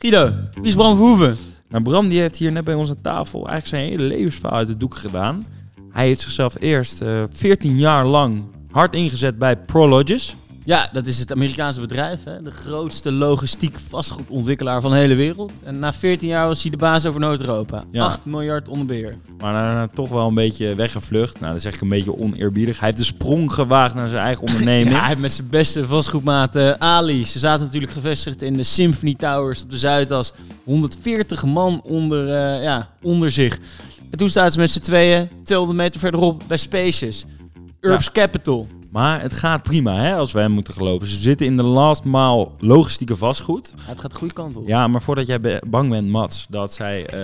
Guido, wie is Bram Verhoeven? Nou, Bram die heeft hier net bij aan tafel eigenlijk zijn hele levensverhaal uit het doek gedaan. Hij heeft zichzelf eerst eh 14 jaar lang hard ingezet bij Prologis. Ja, dat is het Amerikaanse bedrijf. Hè? De grootste logistiek vastgoedontwikkelaar van de hele wereld. En na 14 jaar was hij de baas over Noord-Europa. Ja. 8 miljard onder beheer. Maar daarna toch wel een beetje weggevlucht. Nou, dat zeg ik een beetje oneerbiedig. Hij heeft de sprong gewaagd naar zijn eigen onderneming. Ja, hij heeft met zijn beste vastgoedmaat eh, Ali. Ze zaten natuurlijk gevestigd in de Symphony Towers op de Zuidas. 140 man onder, eh, ja, onder zich. En toen zaten ze met z'n tweeën, 200 meter verderop, bij Spaces. Urbs Capital. Maar het gaat prima, hè, als wij hem moeten geloven. Ze zitten in de last mile logistieke vastgoed. Ja, het gaat de goede kant op. Ja, maar voordat jij bang bent, Mats, dat zij eh,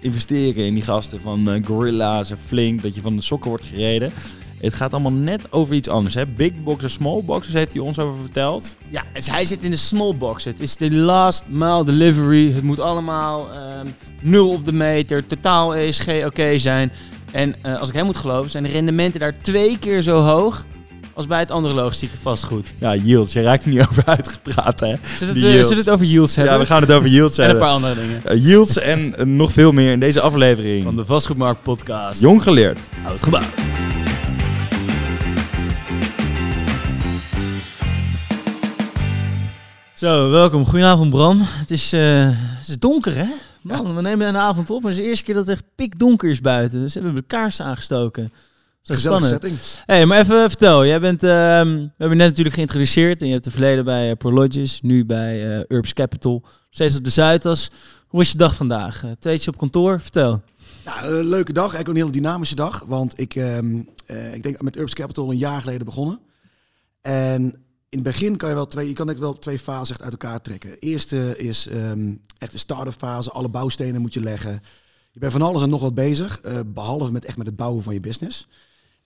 investeren in die gasten van eh, Gorilla's en Flink, dat je van de sokken wordt gereden. Het gaat allemaal net over iets anders. Hè? Big boxes, small boxes heeft hij ons over verteld. Ja, dus hij zit in de small box. Het is de last mile delivery. Het moet allemaal ehm, nul op de meter, totaal ESG oké zijn. En eh, als ik hem moet geloven, zijn de rendementen daar twee keer zo hoog als bij het andere logistieke vastgoed. Ja, yields. Je raakt er niet over uitgepraat, hè? Zullen we het, eh, we het over yields hebben? Ja, we gaan het over yields en een hebben. paar andere dingen. Eh, yields en eh, nog veel meer in deze aflevering. Van de Vastgoedmarkt podcast. Jong geleerd. Oud gebouwd. Zo, welkom. Goedenavond Bram. Het is, eh, het is donker hè? Man, we nemen een avond op en het is de eerste keer dat het echt pikdonker is buiten. Dus we hebben de kaarsen aangestoken. Gezellige spannend. setting. hey, maar even vertel. Jij bent, ehm, we hebben je net natuurlijk geïntroduceerd en je hebt het verleden bij uh, Prologis, nu bij eh Urbs Capital. Steeds op de Zuidas. Hoe was je dag vandaag? Uh, tweetje op kantoor, vertel. Ja, een leuke dag. Eigenlijk een heel dynamische dag. Want ik, ehm, eh, ik denk met Urbs Capital een jaar geleden begonnen. En in het begin kan je wel twee, je kan denk wel twee fases echt uit elkaar trekken. De eerste is ehm, echt de start-up fase. Alle bouwstenen moet je leggen. Je bent van alles en nog wat bezig. eh, behalve met echt met het bouwen van je business.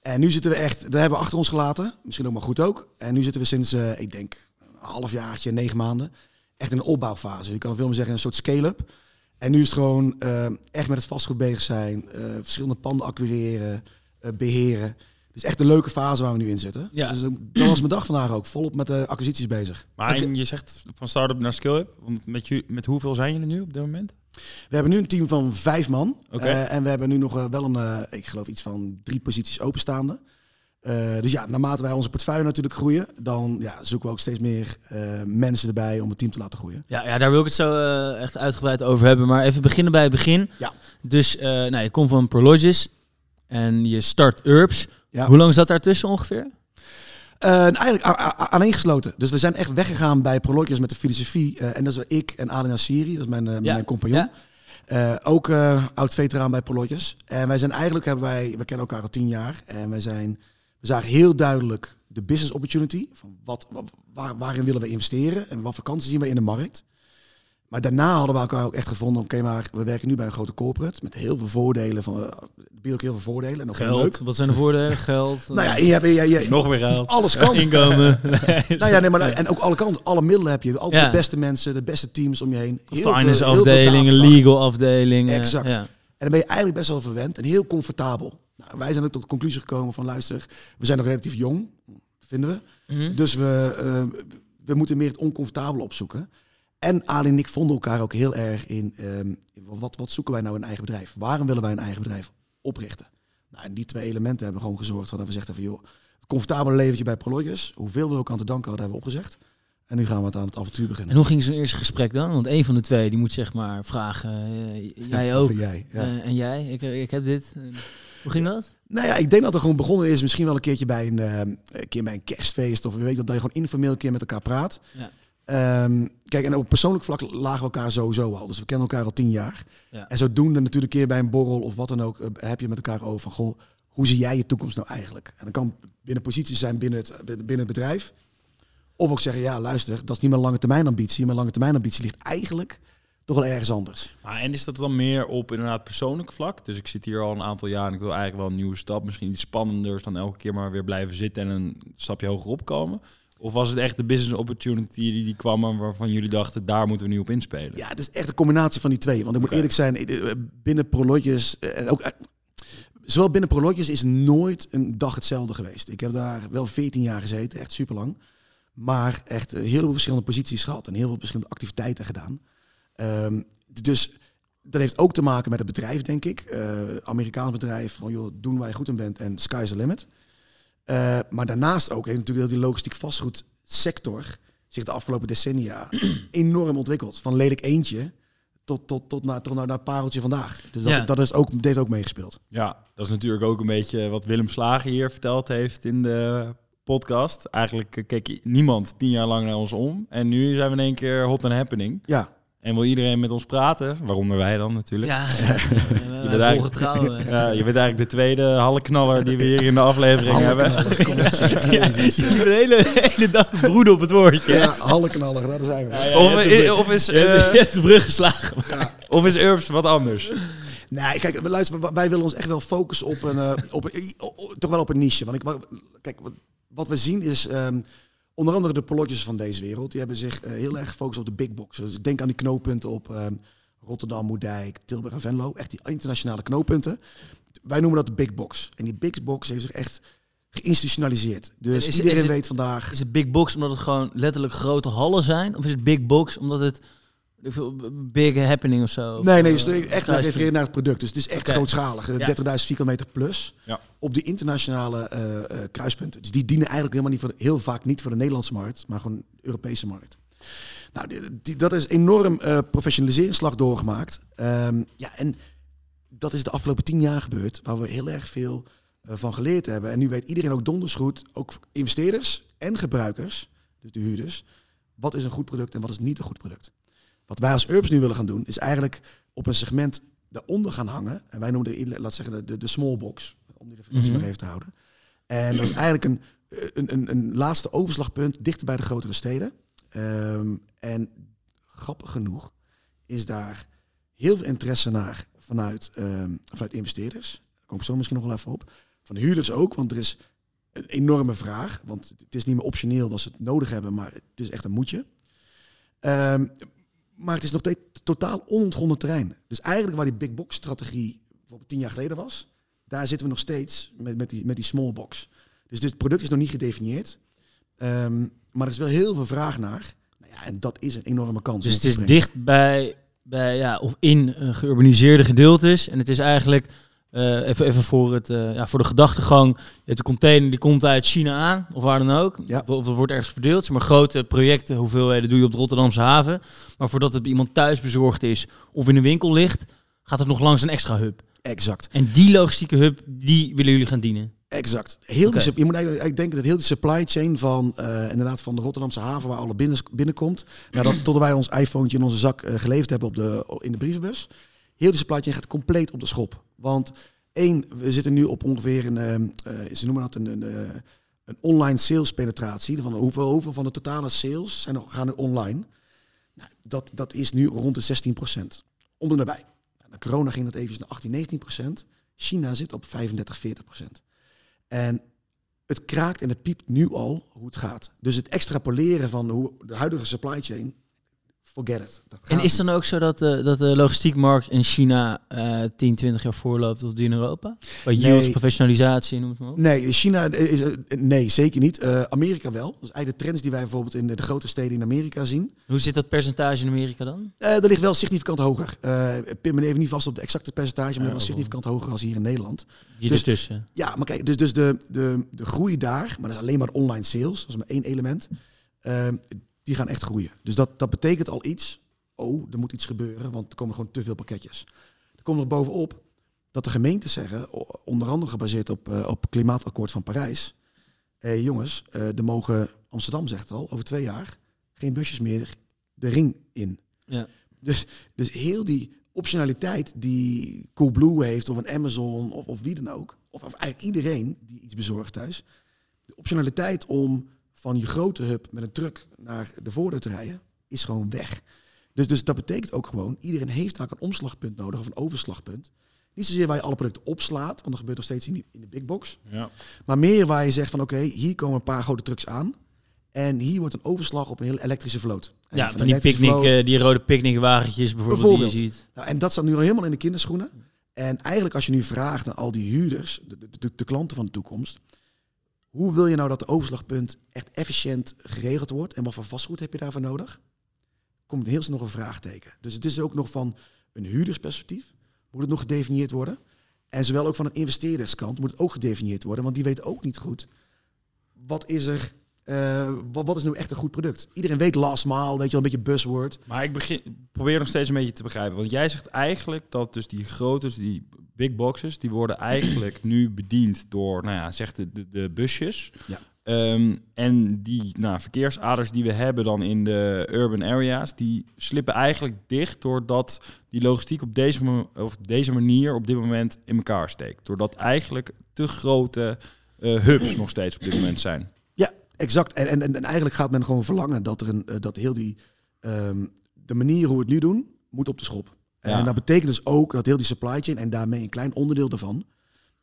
En nu zitten we echt, dat hebben we achter ons gelaten. Misschien ook maar goed ook. En nu zitten we sinds, eh, ik denk, een halfjaartje, negen maanden. Echt in een opbouwfase. Je kan veel meer zeggen een soort scale-up. En nu is het gewoon eh, echt met het vastgoed bezig zijn. eh, verschillende panden acquireren, eh, beheren. Dus echt een leuke fase waar we nu in zitten. Ja. Dus eh, dat was mijn dag vandaag ook. Volop met de acquisities bezig. Maar en je zegt van start-up naar skill-up. Want Met, met hoeveel zijn jullie nu op dit moment? We hebben nu een team van vijf man. Oké. Eh, en we hebben nu nog eh, wel een, eh, ik geloof iets van drie posities openstaande. Eh, dus ja, naarmate wij onze portefeuille natuurlijk groeien, dan ja, zoeken we ook steeds meer eh, mensen erbij om het team te laten groeien. Ja, ja daar wil ik het zo echt uitgebreid over hebben. Maar even beginnen bij het begin. Ja. Dus eh, nou, je komt van Prologis en je start Urbs. Ja. Hoe lang zat daar tussen ongeveer? Eh, en eigenlijk a- aaneengesloten. Dus we zijn echt weggegaan bij Prologis met de filosofie. eh, en dat is ik en Adina Siri, dat is mijn, eh, Ja, mijn compagnon. ja. Ook oud-veteraan bij Prologis. En wij zijn eigenlijk, hebben wij, we kennen elkaar al tien jaar. En wij zijn, we zagen heel duidelijk de business opportunity. Van wat, wa- waar, waarin willen we investeren en wat kansen zien we in de markt. Maar daarna hadden we elkaar ook echt gevonden, oké, maar we werken nu bij een grote corporate met heel veel voordelen. Van, uh, ook heel veel voordelen en ook heel leuk. Wat zijn de voordelen? Geld? Nou ja, je hebt, je, je, Nog meer geld. alles kan. inkomen. Nou ja, nee, maar en ook alle kanten, alle middelen heb je. Altijd Ja. de beste mensen, de beste teams om je heen. Heel Finance veel afdelingen, daadkracht. legal afdelingen. Exact. Ja. En dan ben je eigenlijk best wel verwend en heel comfortabel. Nou, wij zijn ook tot de conclusie gekomen van luister, we zijn nog relatief jong, vinden we. Mhm. Dus we, eh, we moeten meer het oncomfortabele opzoeken. En Ali en ik vonden elkaar ook heel erg in ehm, wat, wat zoeken wij nou in een eigen bedrijf? Waarom willen wij een eigen bedrijf oprichten? Nou, en die twee elementen hebben gewoon gezorgd dat we zeggen van joh, het comfortabele leventje bij Prologis, hoeveel we ook aan te danken hadden, hebben we opgezegd. En nu gaan we het aan het avontuur beginnen. En hoe ging zo'n eerste gesprek dan? Want een van de twee die moet zeg maar vragen, eh, jij ook. jij? Ja. Eh, en jij? Ik, ik heb dit. Hoe ging dat? Nou ja, ik denk dat er gewoon begonnen is, misschien wel een keertje bij een, eh, een keer bij een kerstfeest of weet dat, dat je gewoon informeel een keer met elkaar praat. Ja. Ehm, kijk, en op persoonlijk vlak lagen we elkaar sowieso al. Dus we kennen elkaar al tien jaar. Ja. En zodoende natuurlijk een keer bij een borrel of wat dan ook, eh, heb je met elkaar over van, goh, hoe zie jij je toekomst nou eigenlijk? En dan kan binnen posities zijn binnen het, binnen het bedrijf. Of ook zeggen, ja, luister, dat is niet mijn lange termijn ambitie. Mijn lange termijn ambitie ligt eigenlijk toch wel ergens anders. Maar en is dat dan meer op inderdaad persoonlijk vlak? Dus ik zit hier al een aantal jaar en ik wil eigenlijk wel een nieuwe stap. Misschien iets spannenders dan elke keer maar weer blijven zitten en een stapje hoger opkomen. Of was het echt de business opportunity die, die kwam en waarvan jullie dachten, daar moeten we nu op inspelen? Ja, het is echt een combinatie van die twee. Want ik moet eerlijk zijn, eh, binnen Prologis eh, en ook eh, zowel binnen Prologis is nooit een dag hetzelfde geweest. Ik heb daar wel 14 jaar gezeten, echt super lang. Maar echt heel veel verschillende posities gehad en heel veel verschillende activiteiten gedaan. Ehm, dus dat heeft ook te maken met het bedrijf, denk ik. Amerikaans bedrijf, van joh, doen waar je goed in bent en sky's the limit. Eh, maar daarnaast ook heeft natuurlijk heel die logistiek vastgoedsector zich de afgelopen decennia enorm ontwikkeld. Van lelijk eentje tot, tot, tot, naar, tot naar, naar pareltje vandaag. Dus dat, Ja. dat is ook, heeft ook meegespeeld. Ja, dat is natuurlijk ook een beetje wat Willem Slager hier verteld heeft in de podcast. Eigenlijk eh, keek niemand tien jaar lang naar ons om. En nu zijn we in één keer hot and happening. Ja, En wil iedereen met ons praten, waaronder wij dan natuurlijk. Ja, Je bent eh. Ja, je bent eigenlijk de tweede hallenknaller die we hier in de aflevering hebben. Je bent de hele, hele dag te broeden op het woordje. ja hallenknaller, daar zijn we. Of, i- of, is, eh, je hebt de brug geslagen. of is Urbs wat anders? Nee, kijk, we luisteren, wij willen ons echt wel focussen op een, eh, op een toch wel op een niche. Want ik, kijk, wat, wat we zien is ehm, onder andere de polotjes van deze wereld. Die hebben zich eh, heel erg gefocust op de big box. Dus ik denk aan die knooppunten op ehm, Rotterdam, Moerdijk, Tilburg en Venlo. Echt die internationale knooppunten. Wij noemen dat de big box. En die big box heeft zich echt geïnstitutionaliseerd. Dus Is- iedereen is het- weet vandaag... Is het big box omdat het gewoon letterlijk grote hallen zijn? Of is het big box omdat het big happening of zo? Nee, nee, eh, dus echt naar refereren naar het product. Dus het is echt grootschalig. eh, Ja. 30.000 vierkante meter plus. Ja. Op die internationale eh, eh, kruispunten. Dus die dienen eigenlijk helemaal niet voor de- heel vaak niet voor de Nederlandse markt, maar gewoon de Europese markt. Nou, die, die- dat is enorm eh professionaliseringsslag doorgemaakt. Ehm, ja, en dat is de afgelopen tien jaar gebeurd, waar we heel erg veel eh, van geleerd hebben. En nu weet iedereen ook donders goed, ook investeerders en gebruikers, dus de huurders, wat is een goed product en wat is niet een goed product. Wat wij als Urbs nu willen gaan doen, is eigenlijk op een segment daaronder gaan hangen. En wij noemen de, laat zeggen, de, de, small box, om die referentie Mhm. maar even te houden. En dat is eigenlijk een, een, een, een laatste overslagpunt dichter bij de grotere steden. Ehm, en grappig genoeg is daar heel veel interesse naar vanuit, ehm, vanuit investeerders. Daar kom ik zo misschien nog wel even op. Van huurders ook, want er is een enorme vraag. Want het is niet meer optioneel dat ze het nodig hebben, maar het is echt een moetje. Ehm, maar het is nog steeds totaal onontgonnen terrein. Dus eigenlijk waar die big box strategie bijvoorbeeld tien jaar geleden was, daar zitten we nog steeds met, met, die, met die small box. Dus dit product is nog niet gedefinieerd. Ehm, maar er is wel heel veel vraag naar. Nou ja, en dat is een enorme kans. Dus het is dicht bij, bij ja, of in eh, geurbaniseerde gedeeltes. En het is eigenlijk, eh, even, even voor, het, eh, ja, voor de gedachtegang, je hebt de container die komt uit China aan, of waar dan ook. Ja. Of, het wordt ergens verdeeld. Maar grote projecten, hoeveelheden doe je op de Rotterdamse haven. Maar voordat het bij iemand thuis bezorgd is of in een winkel ligt, gaat het nog langs een extra hub. Exact. En die logistieke hub, die willen jullie gaan dienen. Exact. Heel die, je moet eigenlijk eigenlijk denken dat heel die supply chain van eh, inderdaad van de Rotterdamse haven waar alle binnen, binnenkomt, nou, dat, tot wij ons iPhone in onze zak geleverd hebben op de, in de brievenbus, heel die supply chain gaat compleet op de schop. Want één, we zitten nu op ongeveer een, eh, eh, ze noemen dat een, een, eh, een online sales penetratie. Van hoeveel, hoeveel van de totale sales zijn gaan nu online? Nou, dat, dat is nu rond de 16 procent. Om en nabij. Nou, na corona ging dat even naar 18, 19 procent. China zit op 35, 40 procent. En het kraakt en het piept nu al hoe het gaat. Dus het extrapoleren van hoe de huidige supply chain, forget it. Dat En is niet. dan ook zo dat, de dat de logistiekmarkt in China eh 10, 20 jaar voorloopt op die in Europa? Bij Nee. yields, professionalisatie, noem het maar op. Nee, China is eh, nee, zeker niet. Eh, Amerika wel. Dus eigenlijk de trends die wij bijvoorbeeld in de, de grote steden in Amerika zien. Hoe zit dat percentage in Amerika dan? eh dat ligt wel significant hoger. Eh pin me even niet vast op de exacte percentage, maar wel significant hoger als hier in Nederland. Hier Dus- ertussen. Ja, maar kijk, dus, dus de, de, de groei daar, maar dat is alleen maar online sales, dat is maar één element, die gaan echt groeien. Dus dat, dat betekent al iets, oh, er moet iets gebeuren, want er komen gewoon te veel pakketjes. Er komt nog bovenop dat de gemeenten zeggen, onder andere gebaseerd op, eh, op het klimaatakkoord van Parijs, eh, jongens, er mogen, Amsterdam zegt het al, over twee jaar, geen busjes meer de ring in. Ja. Dus, dus heel die optionaliteit die Coolblue heeft, of een Amazon, of, of wie dan ook, of, of eigenlijk iedereen die iets bezorgt thuis, de optionaliteit om van je grote hub met een truck naar de voordeur te rijden, is gewoon weg. Dus, dus dat betekent ook gewoon, iedereen heeft vaak een omslagpunt nodig, of een overslagpunt. Niet zozeer waar je alle producten opslaat, want dat gebeurt nog steeds in, die, in de big box. Ja. Maar meer waar je zegt van oké, hier komen een paar grote trucks aan. En hier wordt een overslag op een hele elektrische vloot. En Ja, van die, picknick, vloot- eh, die rode picknickwagentjes bijvoorbeeld, Bijvoorbeeld. die je ziet. nou, en dat staat nu al helemaal in de kinderschoenen. En eigenlijk als je nu vraagt aan al die huurders, de, de, de, de klanten van de toekomst. Hoe wil je nou dat de overslagpunt echt efficiënt geregeld wordt? En wat voor vastgoed heb je daarvoor nodig? komt heel snel nog een vraagteken. Dus het is ook nog van een huurdersperspectief, moet het nog gedefinieerd worden. En zowel ook van een investeerderskant moet het ook gedefinieerd worden, want die weet ook niet goed wat is er, eh, wat, wat is nu echt een goed product. Iedereen weet last mile, weet je wel, een beetje buzzword. Maar ik begin, probeer nog steeds een beetje te begrijpen. Want jij zegt eigenlijk dat dus die grote, dus die big boxes, die worden eigenlijk nu bediend door, nou ja, zeg de, de, de busjes. Ja. Ehm, en die nou, verkeersaders die we hebben dan in de urban areas, die slippen eigenlijk dicht doordat die logistiek op deze, of deze manier op dit moment in elkaar steekt. Doordat eigenlijk te grote eh, hubs nog steeds op dit moment zijn. Exact. En, en, en eigenlijk gaat men gewoon verlangen dat er een, eh, dat heel die, ehm, de manier hoe we het nu doen, moet op de schop. Ja. En dat betekent dus ook dat heel die supply chain en daarmee een klein onderdeel daarvan,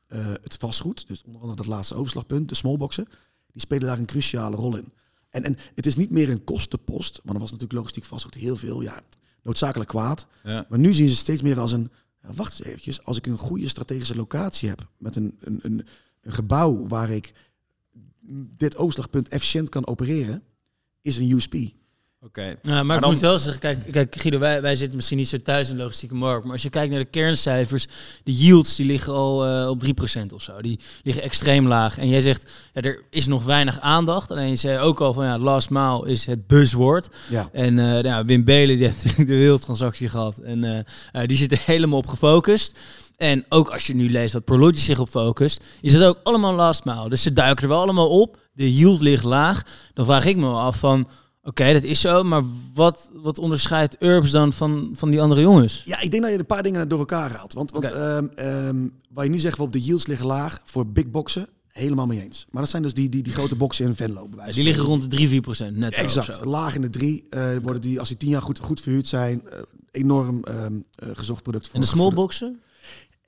eh, het vastgoed, dus onder andere dat laatste overslagpunt, de smallboxen, die spelen daar een cruciale rol in. En, en het is niet meer een kostenpost, want er was natuurlijk logistiek vastgoed heel veel, ja, noodzakelijk kwaad. Ja. Maar nu zien ze steeds meer als een, wacht eens eventjes, als ik een goede strategische locatie heb, met een, een, een, een gebouw waar ik dit overslagpunt efficiënt kan opereren, is een USP. Oké. Ja, maar, Maar ik dan- moet wel zeggen, kijk, kijk Guido, wij, wij zitten misschien niet zo thuis in de logistieke markt, maar als je kijkt naar de kerncijfers, de yields die liggen al eh, op 3% of zo. Die liggen extreem laag. En jij zegt, ja, er is nog weinig aandacht. Alleen je zei ook al van, ja, last mile is het buzzwoord. Ja. En eh, ja, Wim Belen die heeft natuurlijk de wereldtransactie gehad. En eh, eh, die zit er helemaal op gefocust. En ook als je nu leest wat Prology zich op focust, is het ook allemaal last mile. Dus ze duiken er wel allemaal op. De yield ligt laag. Dan vraag ik me wel af van, oké, dat is zo. Maar wat, wat onderscheidt Urbs dan van, van die andere jongens? Ja, ik denk dat je een paar dingen door elkaar haalt. Want, want ehm, ehm, waar je nu zegt, op de yields liggen laag voor big boxen, helemaal mee eens. Maar dat zijn dus die, die, die grote boxen in Venlo. bij wijze Die liggen rond de 3, 4 procent net. Exact, laag in de drie. eh, worden die, als die tien jaar goed, goed verhuurd zijn, eh, enorm ehm, eh, gezocht product. Voor En de small boxen?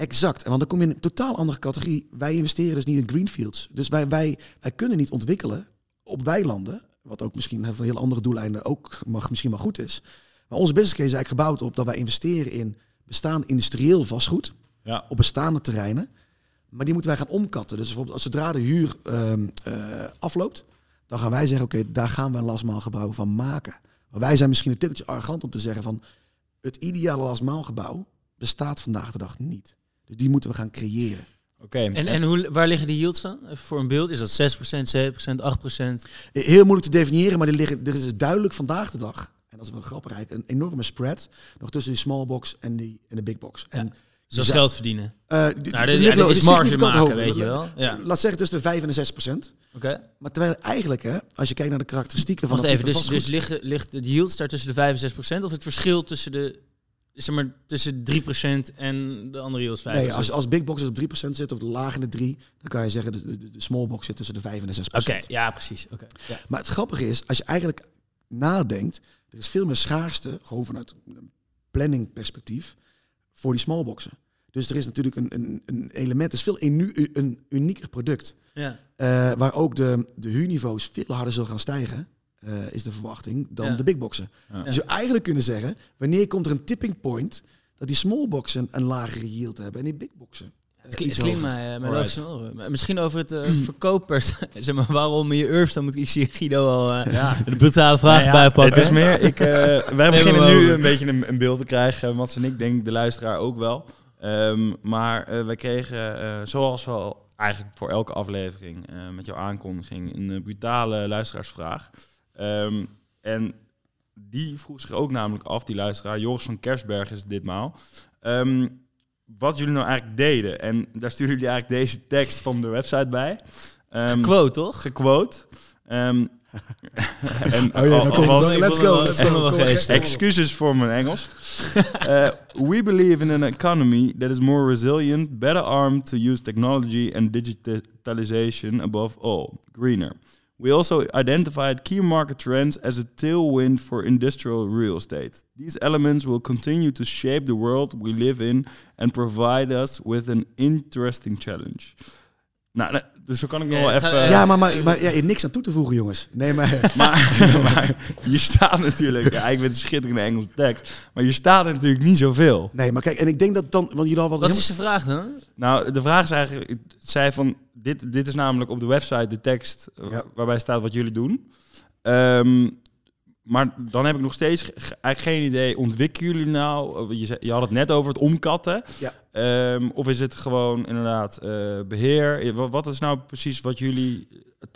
Exact, want dan kom je in een totaal andere categorie. Wij investeren dus niet in greenfields. Dus wij, wij, wij kunnen niet ontwikkelen op weilanden, wat ook misschien voor heel andere doeleinden ook mag, misschien wel goed is. Maar onze business case is eigenlijk gebouwd op dat wij investeren in bestaand industrieel vastgoed Ja. op bestaande terreinen. Maar die moeten wij gaan omkatten. Dus bijvoorbeeld als zodra de huur ehm, eh, afloopt, dan gaan wij zeggen, oké, daar gaan we een lastmaalgebouw van maken. Maar wij zijn misschien een tikkeltje arrogant om te zeggen van, het ideale lastmaalgebouw bestaat vandaag de dag niet. Dus die moeten we gaan creëren. Oké. En, en hoe, waar liggen die yields dan? Even voor een beeld. Is dat 6% 7% 8% Heel moeilijk te definiëren, maar die liggen, er is duidelijk vandaag de dag, en dat is wel grappig eigenlijk, een enorme spread nog tussen die small box en, die, en de big box. En Dus dat is Ja. geld verdienen. eh, die- die- Nou, ligt ja, is marge maken, hoger. weet je wel. Ja. Laat zeggen tussen de 5 en de 6 procent. Oké. Maar terwijl eigenlijk, hè, als je kijkt naar de karakteristieken van Wacht even, type dus, vastgoed- dus liggen, ligt de yields daar tussen de 5 en 6 procent? Of het verschil tussen de, zeg maar, tussen 3 procent en de andere yields 5 Nee, als, als big boxes op 3% zitten of laag in de 3, dan kan je zeggen de, de, de small box zit tussen de 5 en de 6%. Oké, ja, precies. Oké. Ja. Maar het grappige is, als je eigenlijk nadenkt, er is veel meer schaarste, gewoon vanuit een planning perspectief, voor die small boxen. Dus er is natuurlijk een, een, een element, het is veel enu, een unieker product. Ja. eh, waar ook de, de huurniveaus veel harder zullen gaan stijgen, eh, is de verwachting, dan Ja. de big boxen. Ja. Je zou eigenlijk kunnen zeggen, wanneer komt er een tipping point dat die small boxen een lagere yield hebben en die big boxen? eh, Het klinkt, het mij, uh. Maar Misschien over het uh, verkopers. zeg maar, waarom je Urbs, dan moet ik zie Guido al uh, Ja. de brutale vraag Nou ja, bijpakken. Het is meer, ik, eh, wij beginnen nu over. een beetje een, een beeld te krijgen. Mats en ik denk de luisteraar ook wel. Ehm, maar eh, wij kregen, eh, zoals wel eigenlijk voor elke aflevering eh, met jouw aankondiging, een eh, brutale luisteraarsvraag. Ehm, en die vroeg zich ook namelijk af, die luisteraar, Joris van Kersberg is ditmaal. Ehm, wat jullie nou eigenlijk deden. En daar sturen jullie eigenlijk deze tekst van de website bij. Ehm, Quote, toch? gequote. Ehm, en Oh ja, dan was- Let's go, let's. Excuses voor mijn Engels. Uh, we believe in an economy that is more resilient, better armed to use technology and digitalization above all, greener. We also identified key market trends as a tailwind for industrial real estate. These elements will continue to shape the world we live in and provide us with an interesting challenge. Nou, dus zo kan ik nog wel even... Ja, maar, maar, maar ja, je hebt niks aan toe te voegen, jongens. Nee, maar... Maar, maar je staat natuurlijk, ja, ik weet een schitterende Engelse tekst, maar je staat er natuurlijk niet zoveel. Nee, maar kijk, en ik denk dat dan... Want jullie hadden wat Wat is de vraag dan? Nou, de vraag is eigenlijk, het zei van, dit, dit is namelijk op de website de tekst Ja. waarbij staat wat jullie doen. Ehm, maar dan heb ik nog steeds eigenlijk geen idee. Ontwikkelen jullie nou? eh, Je, zei- je had het net over het omkatten. Ja. Ehm, of is het gewoon inderdaad eh, beheer? Eh, Wat, wat is nou precies wat jullie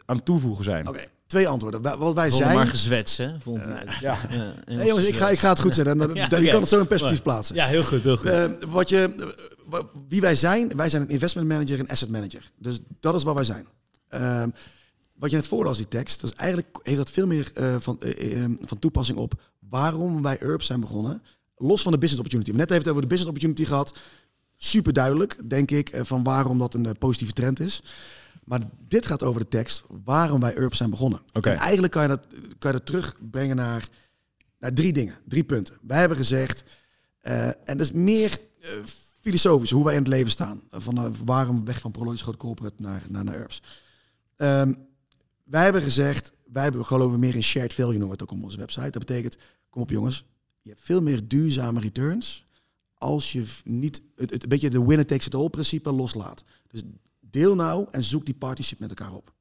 aan toevoegen zijn? Oké, twee antwoorden. Wa- Wat wij Zijn... zijn... maar gezwets, hè? Vond Ja. ja, Nee, jongens, ik ga, ik ga het goed zetten. En dan, Ja, dan- Je kan het zo in perspectief plaatsen. Ja, heel goed, heel goed. Eh, wat je, eh, wie wij zijn, wij zijn een investment manager en asset manager. Dus dat is wat wij zijn. Ehm, wat je net voorlas, die tekst, dat is eigenlijk heeft dat veel meer eh, van, eh, eh, van toepassing op waarom wij Urbs zijn begonnen. Los van de business opportunity. We net even over de business opportunity gehad. Super duidelijk, denk ik, van waarom dat een positieve trend is. Maar dit gaat over de tekst waarom wij Urbs zijn begonnen. Oké. En eigenlijk kan je dat, kan je dat terugbrengen naar, naar drie dingen, drie punten. Wij hebben gezegd, en dat is meer filosofisch, hoe wij in het leven staan. Van waarom weg van prologisch groot corporate naar, naar, naar Urbs. Ehm, wij hebben gezegd, wij hebben, geloven meer in shared value, noemen we het ook op onze website. Dat betekent, kom op jongens, je hebt veel meer duurzame returns als je niet het, het een beetje de winner takes it all principe loslaat. Dus deel nou en zoek die partnership met elkaar op.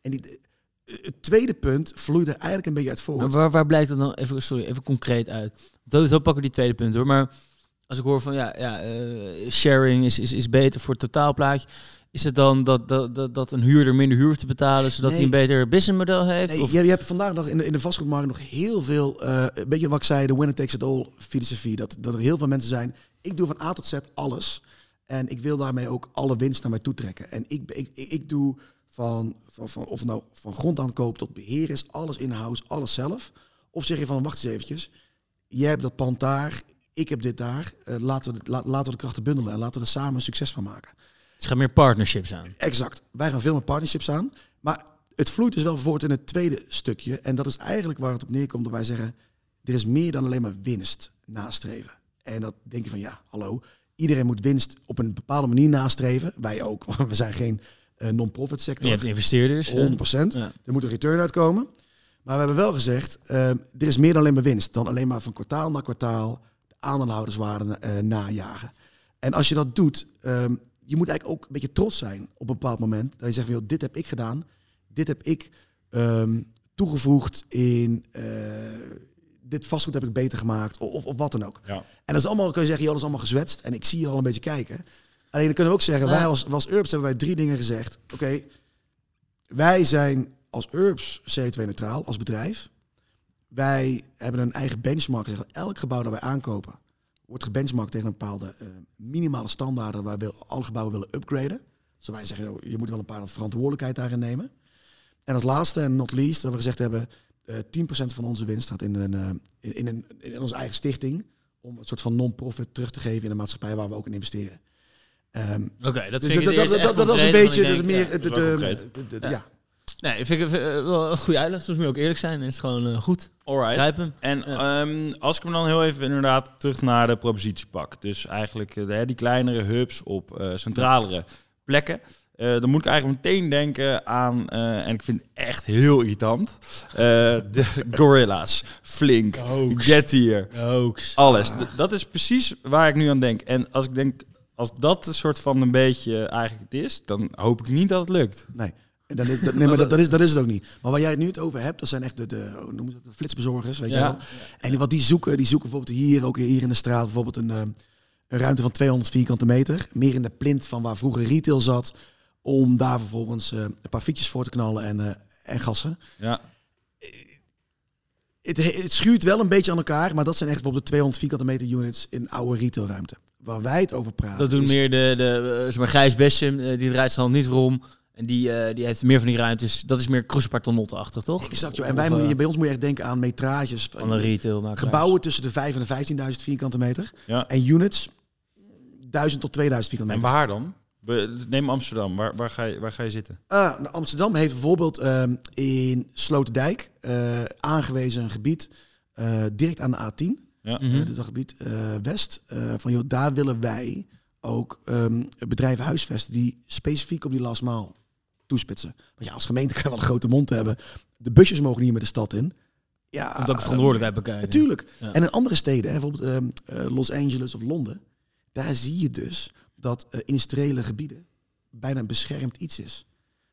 En die, eh, het tweede punt vloeit er eigenlijk een beetje uit Maar voort. waar, waar blijkt dat dan even, sorry, even concreet uit? Zo, zo pakken we die tweede punt hoor. Maar als ik hoor van ja, ja eh, sharing is, is, is beter voor het totaalplaatje. Is het dan dat, dat, dat, dat een huurder minder huur hoeft te betalen, zodat Nee. hij een beter businessmodel heeft? Nee, of, je, je hebt vandaag nog in de, in de vastgoedmarkt nog heel veel, een beetje wat ik zei, de winner takes it all filosofie. Dat, dat er heel veel mensen zijn, ik doe van A tot Z alles. En ik wil daarmee ook alle winst naar mij toe trekken. En ik, ik, ik, doe van, van, van, of nou van grondaankoop tot beheer is, alles in-house, alles zelf. Of zeg je van, wacht eens eventjes, jij hebt dat pand daar, ik heb dit daar. eh, laten, we, la- laten we de krachten bundelen en laten we er samen een succes van maken. Dus gaan meer partnerships aan. Exact. Wij gaan veel met partnerships aan. Maar het vloeit dus wel voort in het tweede stukje. En dat is eigenlijk waar het op neerkomt dat wij zeggen... er is meer dan alleen maar winst nastreven. En dat denk je van ja, hallo. Iedereen moet winst op een bepaalde manier nastreven. Wij ook, want we zijn geen eh, non-profit Je sector. hebt investeerders. hè? 100 procent. Ja. Er moet een return uitkomen. Maar we hebben wel gezegd, eh, er is meer dan alleen maar winst. Dan alleen maar van kwartaal naar kwartaal de aandeelhouderswaarde eh, najagen. En als je dat doet, ehm, je moet eigenlijk ook een beetje trots zijn op een bepaald moment. Dat je zegt van, joh, dit heb ik gedaan. Dit heb ik ehm, toegevoegd in... eh, dit vastgoed heb ik beter gemaakt. Of, of, of wat dan ook. Ja. En dat is allemaal, kun je zeggen, joh, dat is allemaal gezwetst. En ik zie je al een beetje kijken. Alleen dan kunnen we ook zeggen, wij als, als Urbs hebben wij drie dingen gezegd. Oké, wij zijn als Urbs CO2-neutraal, als bedrijf. Wij hebben een eigen benchmark. Elk gebouw dat wij aankopen, wordt gebenchmarkt tegen een bepaalde eh, minimale standaarden waar we alle gebouwen willen upgraden. Dus wij zeggen, joh, je moet wel een paar verantwoordelijkheid daarin nemen. En als laatste en not least, dat we gezegd hebben, eh 10% van onze winst gaat in, een, eh, in, in, een, in onze eigen stichting. Om een soort van non-profit terug te geven in de maatschappij waar we ook in investeren. Ehm, Oké, dat dus dat, dat, echt dat, dat is een beetje dus meer de- Ja. Nee, vind ik eh, wel een goede uitleg. Soms moet je ook eerlijk zijn. Is het gewoon eh, goed. Alright. Begrijp hem. En ehm, als ik hem dan heel even inderdaad terug naar de propositie pak. Dus eigenlijk eh, de- die kleinere hubs op eh, centralere plekken. eh, dan moet ik eigenlijk meteen denken aan, eh, en ik vind het echt heel irritant, eh, de Gorilla's, Flink, Hoax. Hoax. alles. D- dat is precies waar ik nu aan denk. En als ik denk, als dat een soort van een beetje eigenlijk het is, dan hoop ik niet dat het lukt. Nee. En Dan is, dat, nee, maar dat, dat, is, dat is het ook niet. Maar waar jij het nu het over hebt, dat zijn echt de, de, ze dat, de flitsbezorgers, weet je wel. En wat die zoeken, die zoeken bijvoorbeeld hier, ook hier in de straat, bijvoorbeeld een, eh, een ruimte van 200 vierkante meter. Meer in de plint van waar vroeger retail zat. Om daar vervolgens eh, een paar fietsjes voor te knallen en, eh, en gassen. Ja, Het, het schuurt wel een beetje aan elkaar, maar dat zijn echt bijvoorbeeld de 200 vierkante meter units in oude retailruimte. Waar wij het over praten. Dat doen is- meer de, de eh, zeg maar, Gijs Bessem, eh, die draait zijn hand niet rond. En die, eh, die heeft meer van die ruimtes. Dat is meer cruisepartonnotachtig, toch? Exact, joh. En wij eh, moeten, bij ons moet je echt denken aan metrages. van- Van een retail gebouwen tussen de 5 en de 15.000 vierkante meter. ja. En units 1000 tot 2000 vierkante En meter. waar dan? Neem Amsterdam, waar, waar, ga, je, waar ga je zitten? Ah, nou, Amsterdam heeft bijvoorbeeld ehm, in Sloterdijk eh, aangewezen een gebied eh, direct aan de A10. Ja. Mhm. eh, dus dat gebied eh, West. eh, van joh, daar willen wij ook ehm, bedrijven huisvesten die specifiek op die last mile toespitsen. Want ja, als gemeente kan je wel een grote mond hebben. De busjes mogen niet meer de stad in. Ja, Komt ook verantwoordelijkheid bekijken. Natuurlijk. Ja. En in andere steden, hè, bijvoorbeeld ehm, eh, Los Angeles of Londen, daar zie je dus dat eh, industriële gebieden bijna een beschermd iets is.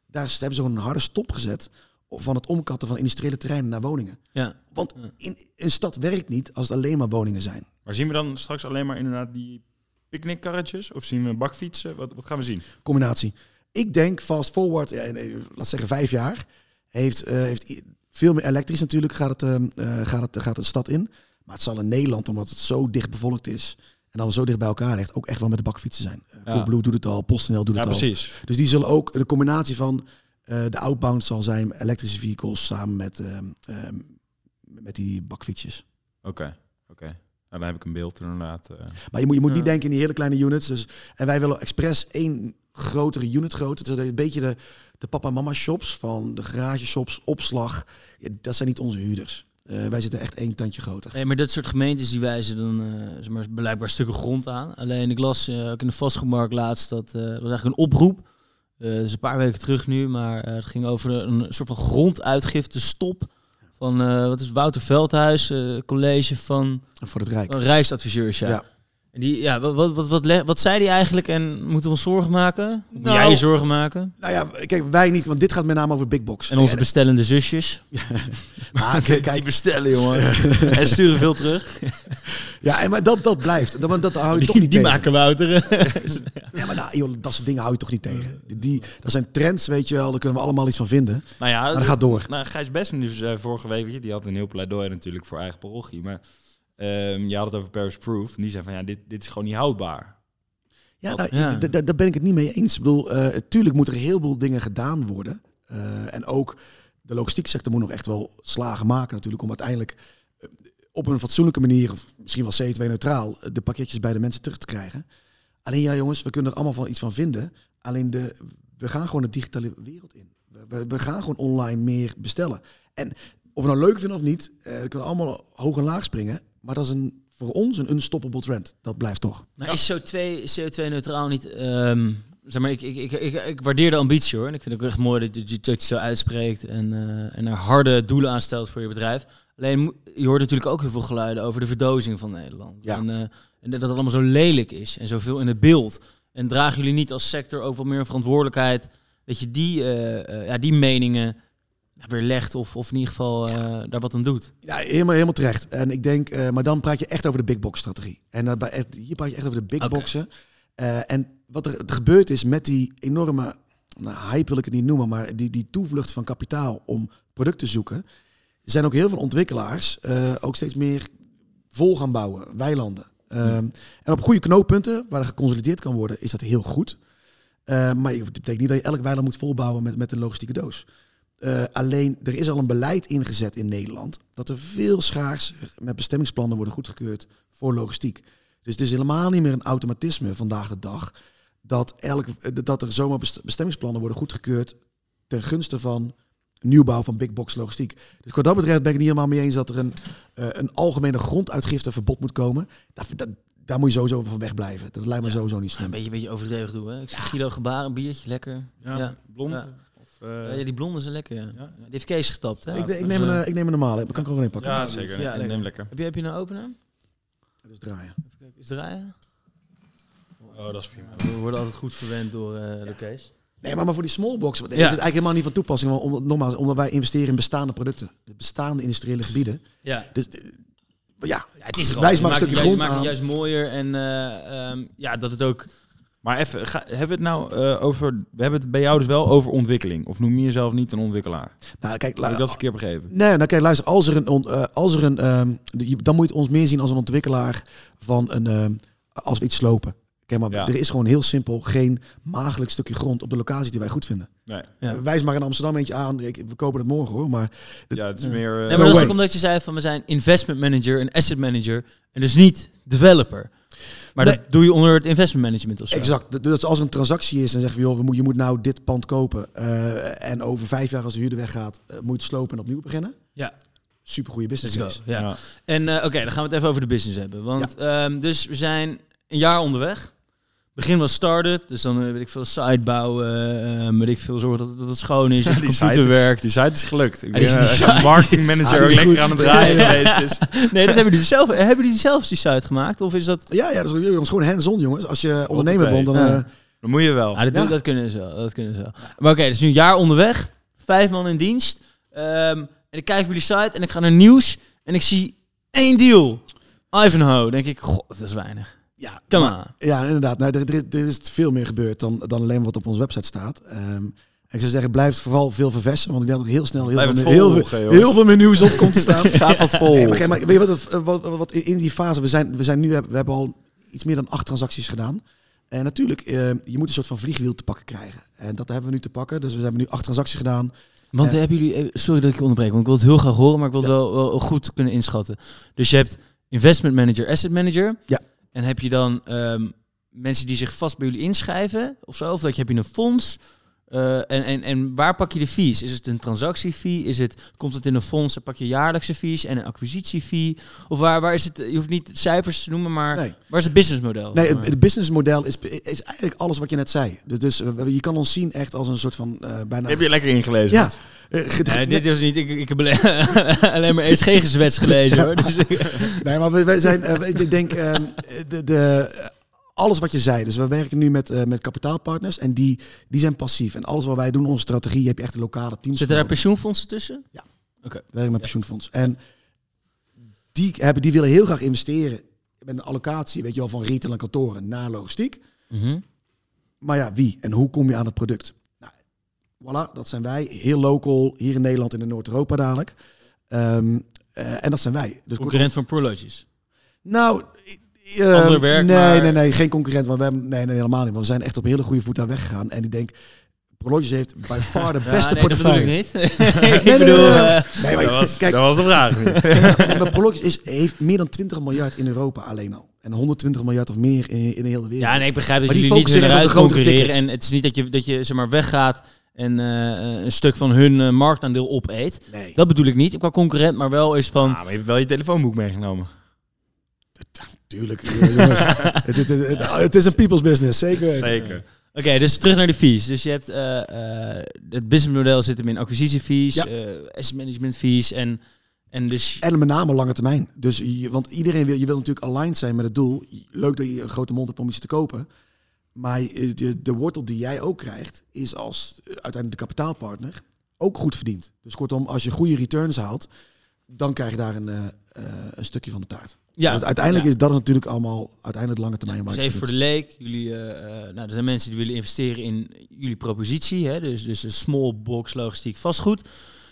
Daar hebben ze gewoon een harde stop gezet van het omkatten van industriële terreinen naar woningen. Ja. Want in, een stad werkt niet als het alleen maar woningen zijn. Maar zien we dan straks alleen maar inderdaad die picknickkarretjes? Of zien we bakfietsen? Wat, wat gaan we zien? Combinatie. Ik denk fast forward, ja, eh, laat zeggen vijf jaar, heeft, eh, heeft veel meer elektrisch natuurlijk gaat het, eh, eh, gaat, het, gaat de stad in. Maar het zal in Nederland, omdat het zo dicht bevolkt is en dan zo dicht bij elkaar ligt, ook echt wel met de bakfietsen zijn. Uh, Ja. Coolblue doet het al, PostNL doet Ja, het al. precies. Dus die zullen ook, de combinatie van eh, de outbound zal zijn elektrische vehicles samen met, ehm, ehm, met die bakfietsjes. Oké, oké. Nou, dan heb ik een beeld inderdaad. eh. Maar je moet, je moet niet denken in die hele kleine units. Dus, en wij willen expres één grotere unit grootte. Dus een beetje de, de papa en mama shops van de garage shops, opslag. Ja, dat zijn niet onze huurders. Eh, wij zitten echt één tandje groter. Nee, maar dat soort gemeentes die wijzen dan eh, zeg maar, blijkbaar stukken grond aan. Alleen ik las eh, ook in de vastgoedmarkt laatst dat dat was eigenlijk een oproep. Dat is een paar weken terug nu, maar het ging over een soort van gronduitgifte stop van wat is Wouter Veldhuis, college van, Voor het Rijk. van Rijksadviseurs. Ja. Ja. Die, ja, wat, wat, wat, wat, wat zei die eigenlijk en moeten we ons zorgen maken? Moet Nou, jij je zorgen maken? Nou ja, kijk, wij niet, want dit gaat met name over big box. En onze bestellende zusjes. Ah, kijk, kijk, bestellen, jongen. en sturen veel terug. ja, en maar dat, dat blijft. Dat, dat hou je Die, toch niet die tegen. maken Wouter. Ja, maar nou, joh, dat soort dingen hou je toch niet tegen. Die, dat zijn trends, weet je wel. Daar kunnen we allemaal iets van vinden. Nou ja, Maar dat gaat door. Nou, Gijs Bessen die zei vorige week, weet je, die had een heel pleidooi natuurlijk voor eigen parochie. Maar ehm, je had het over Paris Proof. En die zei van, ja, dit, dit is gewoon niet houdbaar. Ja, nou, Ja. d- d- daar ben ik het niet mee eens. Ik bedoel, eh tuurlijk moet er heel veel dingen gedaan worden. Eh, en ook de logistieke sector moet nog echt wel slagen maken natuurlijk... om uiteindelijk eh, op een fatsoenlijke manier, of misschien wel CO2-neutraal... de pakketjes bij de mensen terug te krijgen. Alleen ja jongens, we kunnen er allemaal van iets van vinden. Alleen de, we gaan gewoon de digitale wereld in. We, we, we gaan gewoon online meer bestellen. En of we nou leuk vinden of niet, eh, we kunnen allemaal hoog en laag springen. Maar dat is een, voor ons een unstoppable trend. Dat blijft toch. Maar is CO2, CO2-neutraal niet... ehm, zeg maar, ik, ik, ik, ik, waardeer de ambitie hoor. En ik vind het ook echt mooi dat je het zo uitspreekt en, eh, en er harde doelen aanstelt voor je bedrijf. Alleen, je hoort natuurlijk ook heel veel geluiden over de verdozing van Nederland. Ja. En, eh, en dat het allemaal zo lelijk is en zoveel in het beeld. En dragen jullie niet als sector ook wat meer verantwoordelijkheid dat je die, eh, ja, die meningen nou, weer legt of, of in ieder geval eh, daar wat aan doet? Ja, helemaal, helemaal terecht. En ik denk, eh, maar dan praat je echt over de big box strategie. En hier praat je echt over de big boxen. Eh, en wat er gebeurd is met die enorme, nou, hype wil ik het niet noemen, maar die, die toevlucht van kapitaal om producten te zoeken, zijn ook heel veel ontwikkelaars ook steeds meer vol gaan bouwen, weilanden. Ehm, en op goede knooppunten, waar er geconsolideerd kan worden, is dat heel goed. Maar het betekent niet dat je elk weiland moet volbouwen met, met een logistieke doos. Eh, alleen, er is al een beleid ingezet in Nederland dat er veel schaarser met bestemmingsplannen worden goedgekeurd voor logistiek. Dus het is helemaal niet meer een automatisme vandaag de dag dat, elk, dat er zomaar best- bestemmingsplannen worden goedgekeurd ten gunste van nieuwbouw van big box logistiek. Dus wat dat betreft ben ik het niet helemaal mee eens dat er een, eh, een algemene gronduitgifteverbod moet komen. Daar, moet je sowieso van wegblijven. Dat lijkt me Ja. sowieso niet Ja, slim. een beetje, beetje overdreven doen. Hè? Ik zie Guido Gebaar, een biertje, lekker. Ja, Ja. blond. Ja. Eh, Ja, die blonde zijn lekker. Ja. ja. Die heeft Kees gestapt. Hè? ik, Dus, ik, neem eh, een, eh, ik neem een normale. Maar kan ik er ook een pakken? ja, zeker. Ja, Neem lekker. lekker. Heb je, heb je een opener? Dus draaien. Even kijken, is het draaien? Oh, dat is prima. We worden altijd goed verwend door eh de Kees. Nee, maar, maar voor die small box is het Ja. eigenlijk helemaal niet van toepassing. Want om, nogmaals, omdat wij investeren in bestaande producten. De bestaande industriële gebieden. Ja. Dus eh, ja, ja, het is er al. Wijs Je maar een maakt stukje grond maakt het aan. juist mooier en eh, ehm, ja, dat het ook... Maar even, ga- hebben we het nou eh, over... We hebben het bij jou dus wel over ontwikkeling. Of noem je jezelf niet een ontwikkelaar? nou kijk, Heb ik dat verkeerd begrepen? Nee, nou kijk, luister, als er een, on- eh, als er een ehm, dan moet je ons meer zien als een ontwikkelaar van een, ehm, als we iets slopen. Kijk, maar Ja. er is gewoon heel simpel geen maagdelijk stukje grond op de locatie die wij goed vinden. Nee. Ja. Wijs maar in Amsterdam eentje aan. Ik, we kopen het morgen hoor, maar Ja, het is meer... eh, Nee, No maar dat is ook omdat je zei van we zijn investment manager en asset manager en dus niet developer. Maar Nee. dat doe je onder het investment management of zo. exact. D- Dus als er een transactie is en zeggen we joh, we moet, je moet nou dit pand kopen eh, en over vijf jaar als de huurder weggaat, eh, moet je het slopen en opnieuw beginnen. Ja, Super goede business let's go. case. Ja. ja. En eh, oké, dan gaan we het even over de business hebben. Want ehm, dus we zijn een jaar onderweg. Begin was start-up, dus dan eh, weet ik veel site bouwen, eh, weet ik veel zorgen dat, het- dat het schoon is, dat Ja, de die computer site- werkt. Die site is gelukt. Ik die ben eh, site- marketingmanager Ah, lekker goed. aan het draaien Ja, geweest. Dus. Nee, dat hebben jullie zelf. Hebben jullie zelf die site gemaakt of is dat? Ja, ja, dat is jongens, gewoon hands-on jongens. Als je ondernemer bent, dan... Ja. eh, Dan moet je wel. Ah, dat, Ja. dat kunnen ze wel. Dat kunnen ze wel. Maar oké, dus nu een jaar onderweg, vijf man in dienst. Ehm, en ik kijk op jullie site en ik ga naar nieuws en ik zie één deal. Ivanhoe. Denk ik, god, dat is weinig. Ja, Come maar- on. Ja, inderdaad. Nou, er, er, er is veel meer gebeurd dan, dan alleen wat op onze website staat. Ehm, ik zou zeggen, blijf vooral veel verversen. Want ik denk dat heel snel heel, veel, heel, heel veel meer nieuws op komt te staan. Gaat dat vol? Nee, maar, kijk, maar weet je wat, wat, wat in die fase, we zijn, we zijn nu, we hebben al iets meer dan acht transacties gedaan. En natuurlijk, eh, je moet een soort van vliegwiel te pakken krijgen. En dat hebben we nu te pakken. Dus we hebben nu acht transacties gedaan. Want hebben jullie, eh, sorry dat ik je onderbreek, want ik wil het heel graag horen, maar ik wil het Ja. wel, wel goed kunnen inschatten. Dus je hebt investment manager, asset manager. Ja. En heb je dan ehm, mensen die zich vast bij jullie inschrijven of zo? Of dat je, heb je een fonds? Eh, en, en, en waar pak je de fees? Is het een transactiefee? Is het, komt het in een fonds en pak je jaarlijkse fees en een acquisitiefee? Of waar, waar is het? Je hoeft niet cijfers te noemen, maar Nee. waar is het businessmodel? Nee, zeg het, maar? het businessmodel is, is eigenlijk alles wat je net zei. Dus, dus eh, je kan ons zien echt als een soort van eh, bijna... Heb je lekker ingelezen? Ja. eh, Nee, dit is niet. Ik, ik heb alleen, maar ESG-gezwets gelezen hoor. Dus, Nee, maar we, wij zijn, ik denk, eh, de, de, alles wat je zei. Dus we werken nu met, eh, met kapitaalpartners en die, die zijn passief. En alles wat wij doen, onze strategie, heb je echt een lokale teams. Zitten daar pensioenfondsen tussen? We werken met pensioenfonds. En die, hebben, die willen heel graag investeren met een allocatie, weet je wel, van retail en kantoren naar logistiek. Mhm. Maar ja, wie en hoe kom je aan het product? Nou, voilà, dat zijn wij. Heel local, hier in Nederland en in Noord-Europa dadelijk. Ehm, eh, en dat zijn wij. Dus Concurrent van Prologis. Nou, eh, Ander werk, nee, maar- nee, nee, geen concurrent. Want we hebben, nee, nee, helemaal niet. Want we zijn echt op een hele goede voet daar weggegaan. En ik denk, Prologis heeft by far de beste nee, dat bedoel ik niet. Nee, ik nee, bedoel... nee, nee. Nee, maar Dat was, kijk, dat was de vraag. maar Prologis is, heeft meer dan 20 miljard in Europa alleen al. En 120 miljard of meer in, in de hele wereld. ja, nee, ik begrijp dat Maar die jullie niet eruit concurreren. tickets. En het is niet dat je, dat je zeg maar, weggaat en eh, een stuk van hun eh, marktaandeel opeet. Nee. Dat bedoel ik niet qua concurrent, maar wel is van... Ah, maar je hebt wel je telefoonboek meegenomen. Tuurlijk, eh, jongens. het, het, het, het- is een people's business, zeker. weten. Zeker. Oké, dus terug naar de fees. Dus je hebt eh, eh, het businessmodel zit hem in acquisitiefees, Ja. asset management fees en, en dus... En met name lange termijn. Dus je, want iedereen wil, je wil natuurlijk aligned zijn met het doel. Leuk dat je een grote mond hebt om iets te kopen. Maar de, de wortel die jij ook krijgt, is als uiteindelijk de kapitaalpartner ook goed verdiend. Dus kortom, als je goede returns haalt, dan krijg je daar een, eh, eh, een stukje van de taart. ja, Want uiteindelijk ja. is dat is natuurlijk allemaal uiteindelijk lange termijn. waar Dus even voor de leek, jullie, eh, eh, nou, er zijn mensen die willen investeren in jullie propositie, hè? Dus, dus een small box logistiek vastgoed.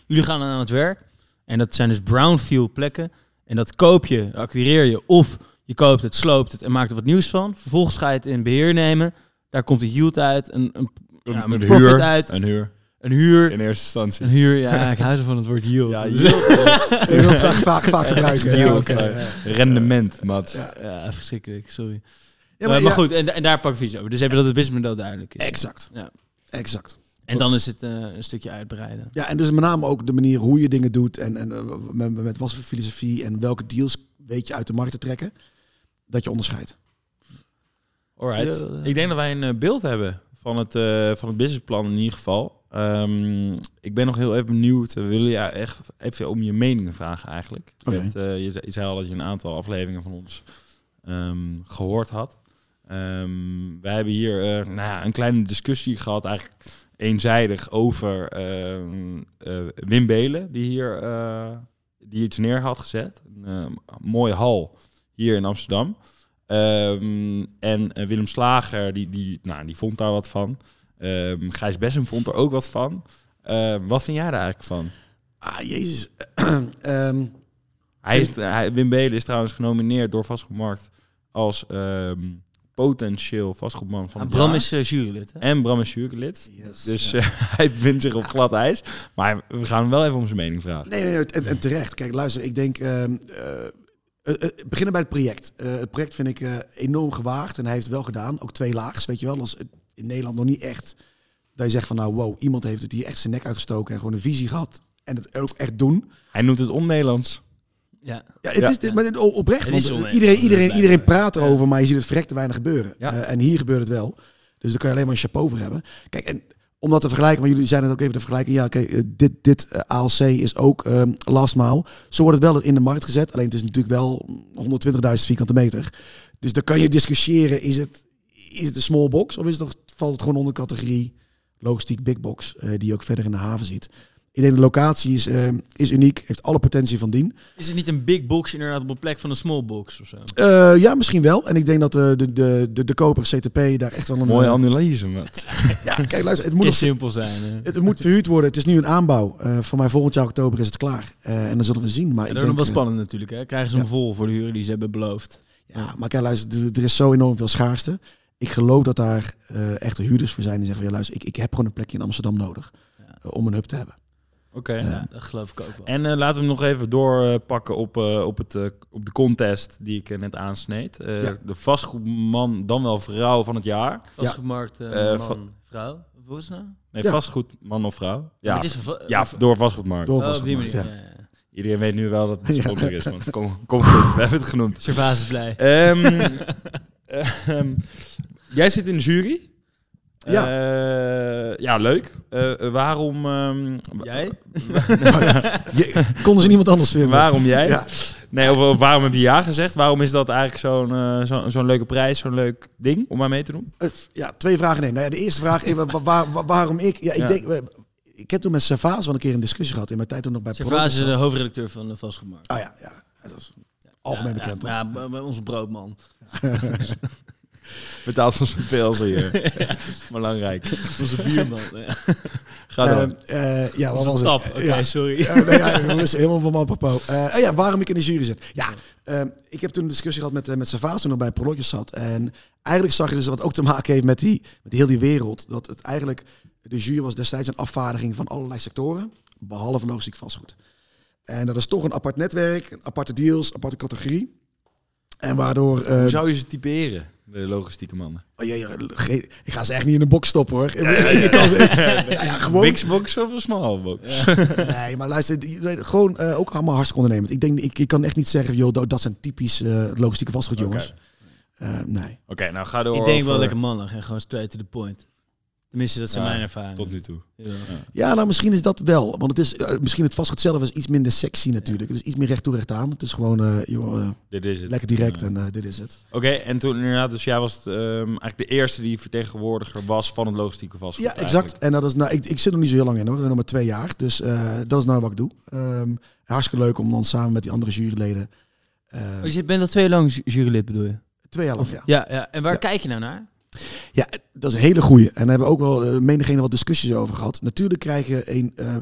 Jullie gaan dan aan het werk en dat zijn dus brownfield plekken en dat koop je, acquireer je of je koopt het, sloopt het en maakt er wat nieuws van. Vervolgens ga je het in beheer nemen, daar komt een yield uit, een, een, ja, een een profit huur. uit, Een huur. Een huur, In eerste instantie. een huur. Ja, ik hou van het woord yield. Ja, yield. het graag vaak, vaak gebruiken. Ja, Yield, ja. Rendement, Mats. Ja. ja, verschrikkelijk, sorry. Ja, maar, ja, goed, en, en daar pak ik vies over. Dus even dat het businessmodel duidelijk is. Exact. Ja. Exact. En dan is het eh, een stukje uitbreiden. Ja, en dus met name ook de manier hoe je dingen doet en, en eh, met, met wat voor filosofie en welke deals weet je uit de markt te trekken, dat je onderscheidt. Alright. Ja, eh. Ik denk dat wij een eh, beeld hebben van het, eh, van het businessplan in ieder geval. Ehm, ik ben nog heel even benieuwd. We willen je echt even om je meningen vragen eigenlijk. Eh, je, zei- je zei al dat je een aantal afleveringen van ons ehm, gehoord had. Ehm, wij hebben hier eh, nou ja, een kleine discussie gehad, eigenlijk eenzijdig over eh, Wim Belen, die hier eh, die iets neer had gezet. Een eh, mooie hal hier in Amsterdam. En eh, Willem Slager, die, die, nou, die vond daar wat van. Ehm Gijs Bessem vond er ook wat van. Ehm, wat vind jij daar eigenlijk van? Ah, jezus. Ehm, Hij is, hij, Wim Belen is trouwens genomineerd door Vastgoedmarkt als ehm, potentieel vastgoedman van Ah, het Bram jaar. is uh, jurylid, hè? En Bram is jurylid. yes. Dus Ja. eh, hij vindt zich op glad ijs. Maar we gaan hem wel even om zijn mening vragen. Nee, nee, nee, en, en terecht. Kijk, luister, ik denk... ehm, eh, eh, eh, beginnen bij het project. Eh, het project vind ik eh, enorm gewaagd en hij heeft het wel gedaan. Ook twee laags, weet je wel. Het in Nederland nog niet echt... Dat je zegt van nou, wow, iemand heeft het hier echt zijn nek uitgestoken en gewoon een visie gehad. En het ook echt doen. Hij noemt het on-Nederlands. Ja. Ja, het Ja. is dit, maar dit- oprecht. Het Want is oneens. iedereen, iedereen, iedereen praat erover, maar je ziet het verrekt te weinig gebeuren. Ja. Eh, en hier gebeurt het wel. Dus daar kan je alleen maar een chapeau voor hebben. Kijk, en om dat te vergelijken, maar jullie zijn het ook even te vergelijken. Ja, kijk, eh, dit, dit eh, ALC is ook ehm last maal. Zo wordt het wel in de markt gezet. Alleen het is natuurlijk wel 120.000 vierkante meter. Dus dan kan je discussiëren, is het, is het een small box of is het nog, valt het gewoon onder categorie logistiek big box, eh, die je ook verder in de haven ziet. Ik denk de locatie is, eh, is uniek, heeft alle potentie van dien. Is het niet een big box inderdaad op een plek van een small box of zo? Eh, ja, misschien wel. En ik denk dat de, de, de, de, de koper CTP daar echt wel een... Mooie analyse, maat. ja, kijk, luister, het moet, nog- simpel zijn. hè? het, het moet verhuurd worden. Het is nu een aanbouw. Eh voor mij volgend jaar oktober is het klaar. Eh, en dan zullen we zien. Maar Ja, ik dat is wel spannend natuurlijk. Hè? Krijgen ze hem ja. vol voor de huur die ze hebben beloofd? Ja, maar kijk, luister, er, er is zo enorm veel schaarste. Ik geloof dat daar eh echte huurders voor zijn die zeggen: van, ja, luister, ik, ik heb gewoon een plekje in Amsterdam nodig eh, om een hub te hebben. Oké. Ja, dat geloof ik ook wel. En eh, laten we hem nog even doorpakken op, eh, op, het, eh, op de contest die ik net aansneed. Eh, Ja. De vastgoedman, dan wel vrouw van het jaar. Vastgemarkt eh, Eh, man, van- vrouw. Hoe is het nou? Nee, Ja. vastgoedman of vrouw. Ja, het is een va- ja door vastgoedmarkt. Door Oh, op die vastgemarkt, manier. ja. Ja. ja. Iedereen weet nu wel dat het Ja. sponsor is. Man. Kom, kom goed, we hebben het genoemd. Servaas is blij. Ehm, jij zit in de jury. Ja. Eh, ja, leuk. Eh, waarom, ehm, Jij? Je, konden ze niemand anders vinden? waarom jij? Ja. Nee, of, of waarom heb je ja gezegd? Waarom is dat eigenlijk zo'n eh, zo, zo'n leuke prijs, zo'n leuk ding om aan mee te doen? Ja, twee vragen. Nee, nou ja, de eerste vraag, waar, waar- waarom ik? Ja, ik Ja. denk, ik heb toen met Servaas wel een keer een discussie gehad in mijn tijd toen nog bij Servaas is de hoofdredacteur van de Vastgemarkt. Ah ja, ja, dat is algemeen ja, bekend. Ja, toch? ja, onze broodman. Betaalt ons veel hier. Belangrijk. Onze buurman. ja. Ga door. Eh, eh, ja, wat was Onze het? Oké, sorry. Ja, nee, ja, dat is helemaal van mijn. Eh, oh ja, waarom ik in de jury zit. Ja, ehm, ik heb toen een discussie gehad met, eh, met Servaas toen nog bij Prologos zat. En eigenlijk zag je dus wat ook te maken heeft met, die, met heel die wereld. Dat het eigenlijk, de jury was destijds een afvaardiging van allerlei sectoren, behalve logistiek vastgoed. En dat is toch een apart netwerk, aparte deals, aparte categorie. En waardoor... eh, Hoe zou je ze typeren, de logistieke mannen? oh, ja, ik ga ze echt niet in een box stoppen hoor. Nou ja, gewoon, Bigbox of een smallbox? Nee, maar luister, gewoon eh, ook allemaal hartstikke ondernemend. Ik denk, ik, ik kan echt niet zeggen, joh, dat, dat zijn typisch eh, logistieke vastgoed, jongens. Eh, nee. Oké, nou ga door. Ik denk wel lekker mannig en gewoon straight to the point. Tenminste, dat zijn Ja, mijn ervaringen. Tot nu toe. Ja. Ja, nou misschien is dat wel. Want het is eh, misschien het vastgoed zelf is iets minder sexy natuurlijk. Het is iets meer recht toe recht aan. Het is gewoon eh, joh, eh, Dit is het. lekker direct Ja. en eh, dit is het. Oké, en toen inderdaad, dus jij was het, ehm, eigenlijk de eerste die vertegenwoordiger was van het logistieke vastgoed. Ja, exact. eigenlijk. En dat is, nou, ik, ik zit nog niet zo heel lang in hoor. Nog maar twee jaar. Dus eh, dat is nou wat ik doe. Ehm, hartstikke leuk om dan samen met die andere juryleden. Oh, je bent al twee lang ju- jurylid, bedoel je? twee jaar lang, ja. Ja, ja. En waar Ja. kijk je nou naar? Ja, dat is een hele goeie. En daar hebben we ook wel uh, menigene wat discussies over gehad. Natuurlijk krijg je een... eh,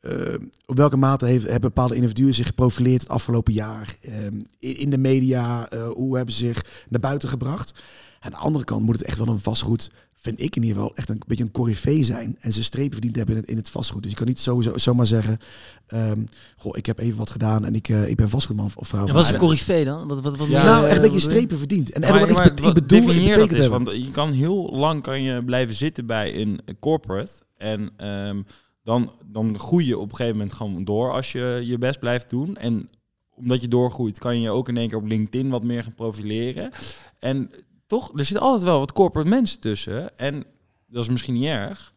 eh, op welke mate heeft, hebben bepaalde individuen zich geprofileerd het afgelopen jaar? Ehm, in, de media, eh, hoe hebben ze zich naar buiten gebracht? Aan de andere kant moet het echt wel een vastgoed, vind ik in ieder geval, echt een beetje een corifee zijn. En ze strepen verdiend hebben in het, in het vastgoed. Dus je kan niet sowieso, zomaar zeggen, ehm, goh, ik heb even wat gedaan en ik, eh, ik ben vastgoedman of vrouw. Ja, wat is een corifee dan? Wat, wat, wat Ja, nou, eh, echt een beetje wat strepen verdiend. En Maar- wat maar wat- bedoel, definieer betekent dat hebben. want je kan heel lang kan je blijven zitten bij een corporate en ehm, dan, dan groei je op een gegeven moment gewoon door als je je best blijft doen. En omdat je doorgroeit, kan je je ook in één keer op LinkedIn wat meer gaan profileren. En toch, er zitten altijd wel wat corporate mensen tussen. En dat is misschien niet erg,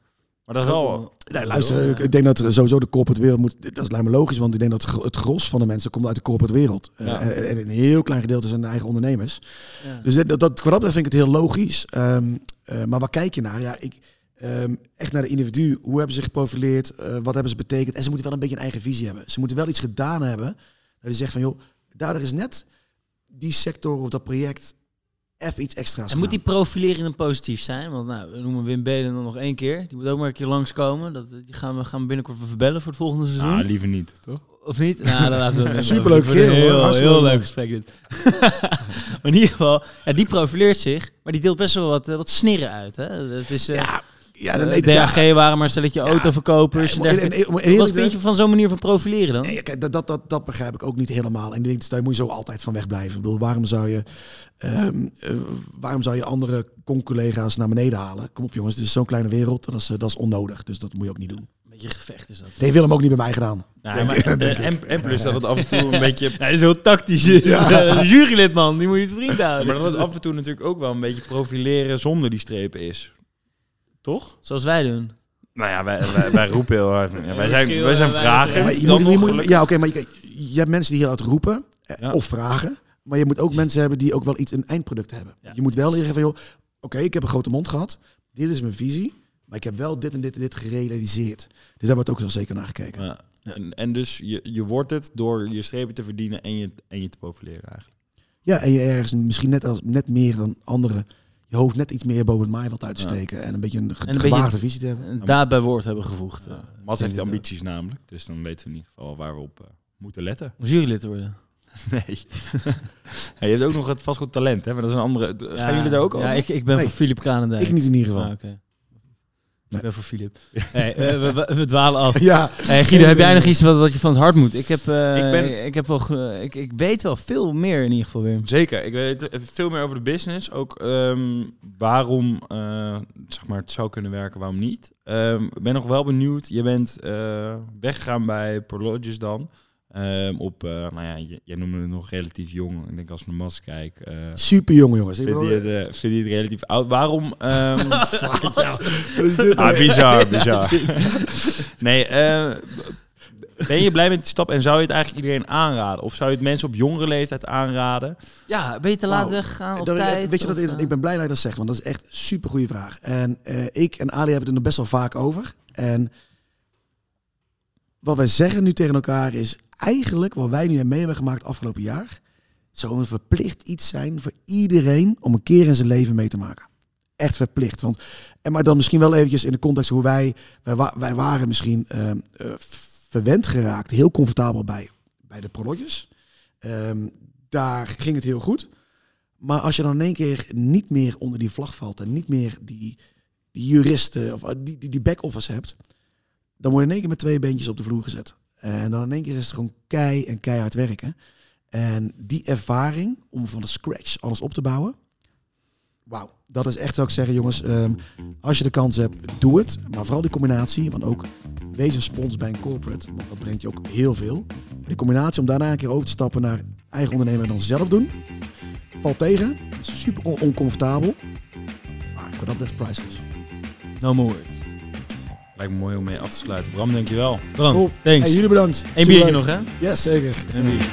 maar dat is wel... Nee, luister, ik, ik denk dat er sowieso de corporate wereld moet. Dat is lijkt me logisch, want ik denk dat het gro- het gros van de mensen komt uit de corporate wereld. Eh, Ja. en, en een heel klein gedeelte zijn de eigen ondernemers. Ja. Dus dat, dat, wat dat betreft vind ik het heel logisch. Ehm, eh, maar waar kijk je naar? Ja, ik, ehm, echt naar de individu. Hoe hebben ze zich geprofileerd? Eh, wat hebben ze betekend? En ze moeten wel een beetje een eigen visie hebben. Ze moeten wel iets gedaan hebben. Dat je zegt van, joh, daardoor is net die sector of dat project even iets extra's En moet die profilering dan positief zijn? Want nou, we noemen Wim Belen dan nog één keer. Die moet ook maar een keer langskomen. Dat, die gaan we, gaan we binnenkort weer verbellen voor het volgende seizoen. Ah, liever niet, toch? Of niet? Nou, dan laten we Superleuk hoor. Heel, heel leuk, gesprek dit. maar in ieder geval, ja, die profileert zich. Maar die deelt best wel wat, eh, wat snirren uit. Hè? Het is, eh Ja, ja, dan, nee, ja, DHG waren maar een stelletje autoverkopers. Ja, en en- dergelijke. en- en- eerlijk wat vind je van zo'n manier van profileren dan? Nee, kijk, dat, dat, dat, dat begrijp ik ook niet helemaal. En ik denk, daar moet je zo altijd van wegblijven. Ik bedoel, waarom zou je, ehm, eh, waarom zou je andere con-collega's naar beneden halen? Kom op jongens, het is zo'n kleine wereld, dat is, eh, dat is onnodig. Dus dat moet je ook niet doen. Een beetje gevecht is dat. Heeft Willem ook niet bij mij gedaan. Nou, Denk maar, en, en plus dat het af en toe een beetje... Nee, dat is heel tactisch. Ja. jurylid man, die moet je vriend houden. Maar dat het af en toe natuurlijk ook wel een beetje profileren zonder die strepen is. Toch? Zoals wij doen. Nou ja, wij, wij, wij roepen heel hard. Ja, wij, zijn, wij zijn vragen. Ja, maar je dan moet, je ja oké, maar je, je hebt mensen die heel hard roepen eh, Ja. of vragen. Maar je moet ook mensen hebben die ook wel iets, een eindproduct hebben. Ja. Je moet wel zeggen van, joh, oké, ik heb een grote mond gehad. Dit is mijn visie. Maar ik heb wel dit en dit en dit gerealiseerd. Dus daar wordt ook wel zeker naar gekeken. Ja. En, en dus je, je wordt het door je strepen te verdienen en je, en je te profileren eigenlijk. Ja, en je ergens misschien net, als, net meer dan anderen je hoofd net iets meer boven het maaiveld uit te Ja. steken. En een beetje een, ge- een beetje- gewaagde visie te hebben. Een daad bij woord hebben gevoegd. eh. Mats heeft denk het ambities namelijk, dus dan weten we in ieder geval waar we op eh, moeten letten. Om jurylid te worden. Nee. ja, je hebt ook nog het vastgoed talent, hè? Maar dat is een andere. Gaan jullie daar ook over? Ja, ik, ik ben Nee. voor Filip Kranendijk. Ik niet in ieder geval. Ah, Ik ben voor Filip. Hey, we, we, we dwalen af. Ja, Hey, Guido, heb jij nog iets wat, wat je van het hart moet? Ik, heb, eh, Ik ben- ik, heb wel, ik, ik weet wel veel meer in ieder geval weer. Zeker. Ik weet eh, veel meer over de business. Ook ehm, waarom eh, zeg maar, het zou kunnen werken, waarom niet. Ehm, Ik ben nog wel benieuwd. Je bent eh, weggegaan bij Prologis dan. Ehm, op, eh, nou ja, jij noemde het nog relatief jong. Ik denk als ik naar Mas kijk, eh super jong jongens. Ik vind je bedoel- het, eh, vind je het relatief oud. Waarom? ehm, dit? ah, bizar, bizar. nee, eh, ben je blij met die stap en zou je het eigenlijk iedereen aanraden? Of zou je het mensen op jongere leeftijd aanraden? Ja, ben je te laat Wauw. weggegaan op Dat- tijd? weet je dat of, ik, ik ben blij dat je dat zegt, want dat is echt een super goede vraag. En eh, ik en Ali hebben het er nog best wel vaak over. En wat wij zeggen nu tegen elkaar is eigenlijk wat wij nu mee hebben gemaakt afgelopen jaar, zou een verplicht iets zijn voor iedereen om een keer in zijn leven mee te maken. Echt verplicht. Want, en maar dan misschien wel eventjes in de context hoe wij, wij, wij waren misschien ehm, eh, verwend geraakt, heel comfortabel bij, bij de prologjes. Ehm, daar ging het heel goed. Maar als je dan in één keer niet meer onder die vlag valt en niet meer die, die juristen of eh, die, die, die back-office hebt, dan word je in één keer met twee beentjes op de vloer gezet. En dan in één keer is het gewoon kei en keihard werken. En die ervaring om van de scratch alles op te bouwen, wauw, dat is echt zou ik zeggen, jongens, ehm, als je de kans hebt, doe het. Maar vooral die combinatie, want ook wees spons bij een corporate, want dat brengt je ook heel veel. Die combinatie om daarna een keer over te stappen naar eigen ondernemer en dan zelf doen, valt tegen. Super on- oncomfortabel. Maar wat dat betreft priceless. No more words. Mooi om mee af te sluiten. Bram, dankjewel. Bram, cool. thanks. Hey, jullie bedankt. Eén biertje nog, hè? Ja, zeker. Biertje.